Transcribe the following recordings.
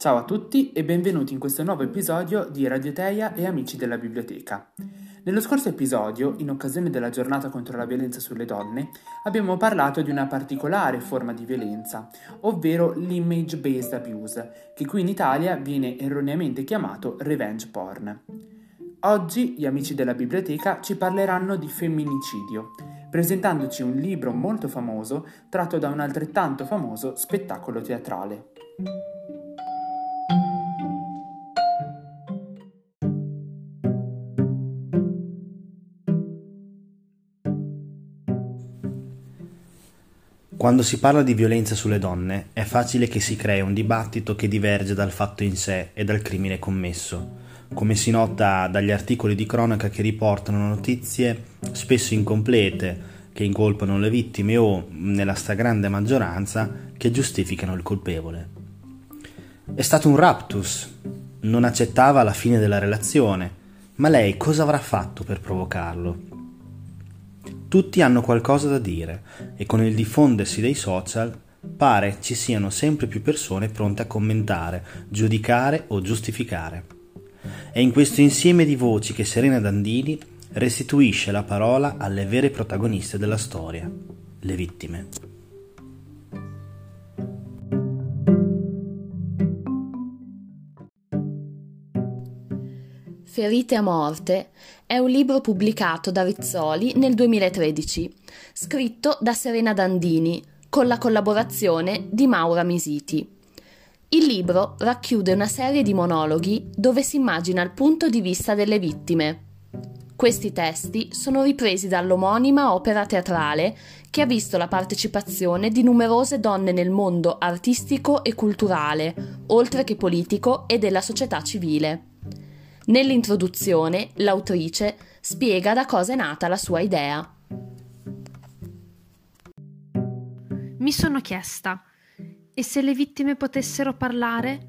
Ciao a tutti e benvenuti in questo nuovo episodio di Radioteia e Amici della Biblioteca. Nello scorso episodio, in occasione della giornata contro la violenza sulle donne, abbiamo parlato di una particolare forma di violenza, ovvero l'image-based abuse, che qui in Italia viene erroneamente chiamato revenge porn. Oggi gli amici della biblioteca ci parleranno di femminicidio, presentandoci un libro molto famoso tratto da un altrettanto famoso spettacolo teatrale. Quando si parla di violenza sulle donne è facile che si crei un dibattito che diverge dal fatto in sé e dal crimine commesso, come si nota dagli articoli di cronaca che riportano notizie spesso incomplete, che incolpano le vittime o, nella stragrande maggioranza, che giustificano il colpevole. È stato un raptus, non accettava la fine della relazione, ma lei cosa avrà fatto per provocarlo? Tutti hanno qualcosa da dire e con il diffondersi dei social pare ci siano sempre più persone pronte a commentare, giudicare o giustificare. È in questo insieme di voci che Serena Dandini restituisce la parola alle vere protagoniste della storia, le vittime. Ferite a morte è un libro pubblicato da Rizzoli nel 2013, scritto da Serena Dandini, con la collaborazione di Maura Misiti. Il libro racchiude una serie di monologhi dove si immagina il punto di vista delle vittime. Questi testi sono ripresi dall'omonima opera teatrale che ha visto la partecipazione di numerose donne nel mondo artistico e culturale, oltre che politico e della società civile. Nell'introduzione, l'autrice spiega da cosa è nata la sua idea. Mi sono chiesta, e se le vittime potessero parlare?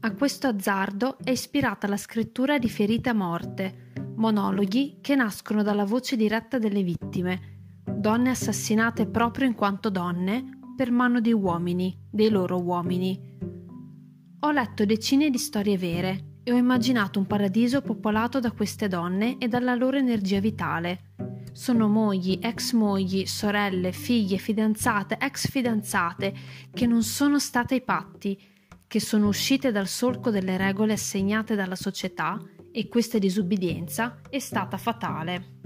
A questo azzardo è ispirata la scrittura di Ferite a morte, monologhi che nascono dalla voce diretta delle vittime, donne assassinate proprio in quanto donne per mano di uomini, dei loro uomini. Ho letto decine di storie vere e ho immaginato un paradiso popolato da queste donne e dalla loro energia vitale. Sono mogli, ex mogli, sorelle, figlie, fidanzate, ex fidanzate, che non sono state ai patti, che sono uscite dal solco delle regole assegnate dalla società e questa disubbidienza è stata fatale.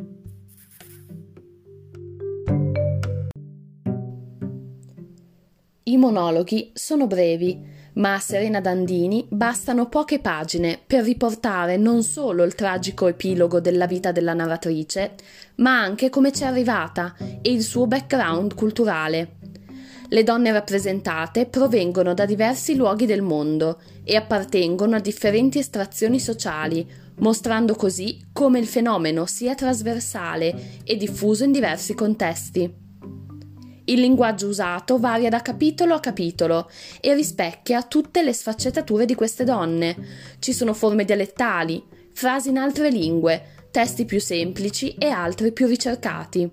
I monologhi sono brevi ma a Serena Dandini bastano poche pagine per riportare non solo il tragico epilogo della vita della narratrice, ma anche come c'è arrivata e il suo background culturale. Le donne rappresentate provengono da diversi luoghi del mondo e appartengono a differenti estrazioni sociali, mostrando così come il fenomeno sia trasversale e diffuso in diversi contesti. Il linguaggio usato varia da capitolo a capitolo e rispecchia tutte le sfaccettature di queste donne. Ci sono forme dialettali, frasi in altre lingue, testi più semplici e altri più ricercati.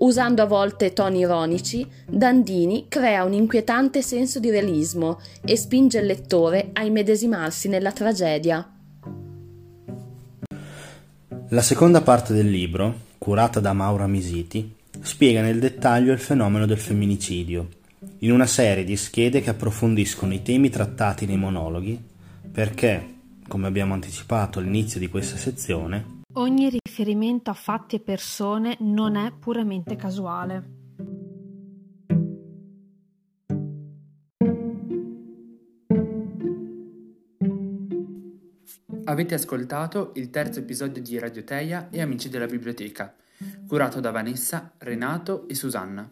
Usando a volte toni ironici, Dandini crea un inquietante senso di realismo e spinge il lettore a immedesimarsi nella tragedia. La seconda parte del libro, curata da Maura Misiti, spiega nel dettaglio il fenomeno del femminicidio, in una serie di schede che approfondiscono i temi trattati nei monologhi, perché, come abbiamo anticipato all'inizio di questa sezione, ogni riferimento a fatti e persone non è puramente casuale. Avete ascoltato il terzo episodio di Radioteia e Amici della Biblioteca curato da Vanessa, Renato e Susanna.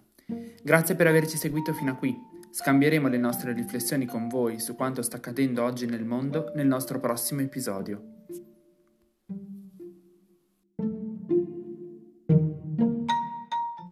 Grazie per averci seguito fino a qui. Scambieremo le nostre riflessioni con voi su quanto sta accadendo oggi nel mondo nel nostro prossimo episodio.